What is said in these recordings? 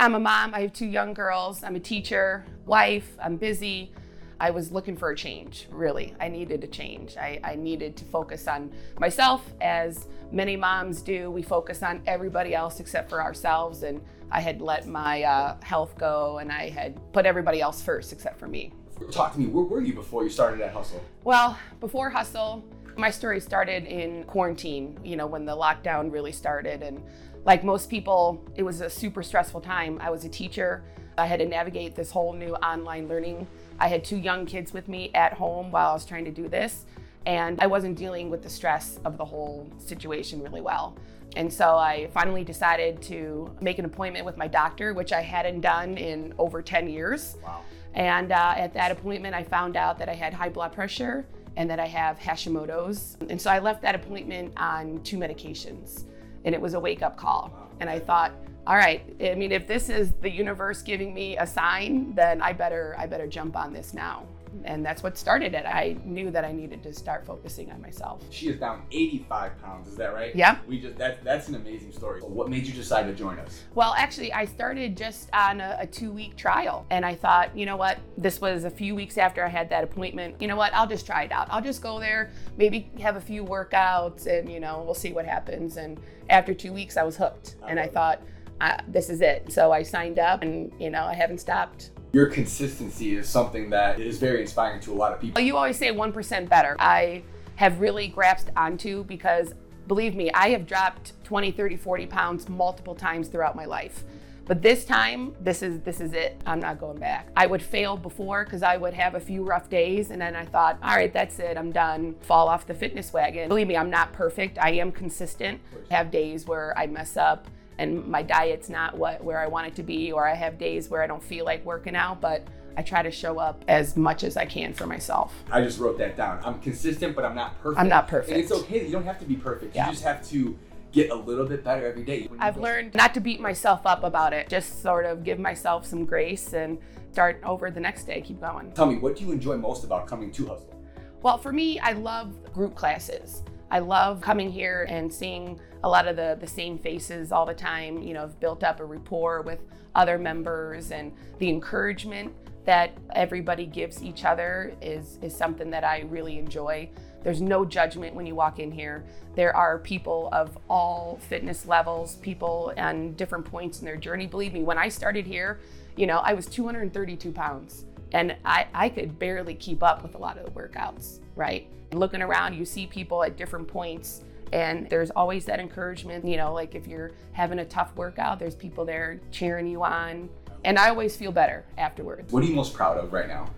I'm a mom. I have two young girls. I'm a teacher, wife. I'm busy. I was looking for a change, really. I needed a change. I, I needed to focus on myself, as many moms do. We focus on everybody else except for ourselves. And I had let my uh, health go and I had put everybody else first except for me. Talk to me. Where were you before you started at Hustle? Well, before Hustle, my story started in quarantine, you know, when the lockdown really started. And like most people, it was a super stressful time. I was a teacher. I had to navigate this whole new online learning. I had two young kids with me at home while I was trying to do this, and I wasn't dealing with the stress of the whole situation really well. And so I finally decided to make an appointment with my doctor, which I hadn't done in over 10 years. Wow. And uh, at that appointment, I found out that I had high blood pressure and that I have Hashimoto's. And so I left that appointment on two medications, and it was a wake up call. And I thought, all right, I mean, if this is the universe giving me a sign, then I better I better jump on this now. And that's what started it. I knew that I needed to start focusing on myself. She is down 85 pounds. Is that right? Yeah. We just that that's an amazing story. What made you decide to join us? Well, actually, I started just on a, a two week trial. And I thought, you know what? This was a few weeks after I had that appointment. You know what? I'll just try it out. I'll just go there, maybe have a few workouts, and, you know, we'll see what happens. And after two weeks, I was hooked. And I thought, uh, this is it. So I signed up, and, you know, I haven't stopped. Your consistency is something that is very inspiring to a lot of people. You always say 1% better. I have really grasped onto because believe me, I have dropped 20, 30, 40 pounds multiple times throughout my life. But this time, this is this is it. I'm not going back. I would fail before because I would have a few rough days and then I thought, all right, that's it. I'm done. Fall off the fitness wagon. Believe me, I'm not perfect. I am consistent. I have days where I mess up and my diet's not what where I want it to be, or I have days where I don't feel like working out, but I try to show up as much as I can for myself. I just wrote that down. I'm consistent, but I'm not perfect. I'm not perfect. And it's okay. You don't have to be perfect. Yeah. You just have to get a little bit better every day. I've go- learned not to beat myself up about it, just sort of give myself some grace and start over the next day, keep going. Tell me, what do you enjoy most about coming to Hustle? Well, for me, I love group classes. I love coming here and seeing a lot of the, the same faces all the time. You know, I've built up a rapport with other members and the encouragement that everybody gives each other is, is something that I really enjoy. There's no judgment when you walk in here. There are people of all fitness levels, people on different points in their journey. Believe me, when I started here, you know, I was 232 pounds and I, I could barely keep up with a lot of the workouts, right? Looking around, you see people at different points, and there's always that encouragement. You know, like if you're having a tough workout, there's people there cheering you on. And I always feel better afterwards. What are you most proud of right now?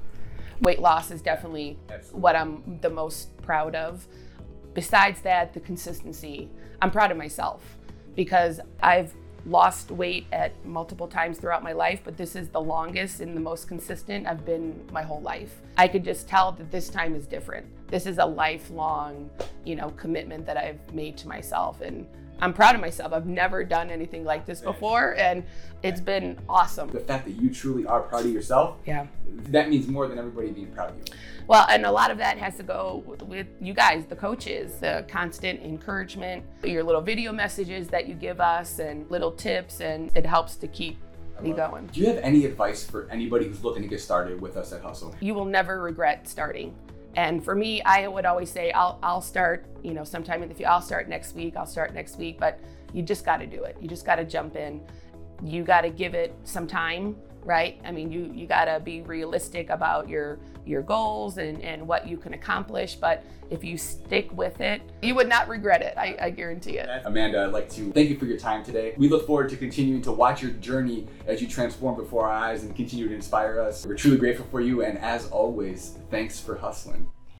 Weight loss is definitely Absolutely. what I'm the most proud of. Besides that, the consistency. I'm proud of myself because I've lost weight at multiple times throughout my life, but this is the longest and the most consistent I've been my whole life. I could just tell that this time is different. This is a lifelong, you know, commitment that I've made to myself and I'm proud of myself. I've never done anything like this before and it's been awesome. The fact that you truly are proud of yourself, Yeah. that means more than everybody being proud of you. Well, and a lot of that has to go with you guys, the coaches, the constant encouragement, your little video messages that you give us, and little tips, and it helps to keep me going. Do you have any advice for anybody who's looking to get started with us at Hustle? You will never regret starting. And for me, I would always say, I'll, I'll start, you know, sometime in the future, I'll start next week, I'll start next week, but you just got to do it. You just got to jump in. You got to give it some time, right? I mean, you, you got to be realistic about your, your goals and, and what you can accomplish. But if you stick with it, you would not regret it. I, I guarantee it. Amanda, I'd like to thank you for your time today. We look forward to continuing to watch your journey as you transform before our eyes and continue to inspire us. We're truly grateful for you, and as always, thanks for hustling.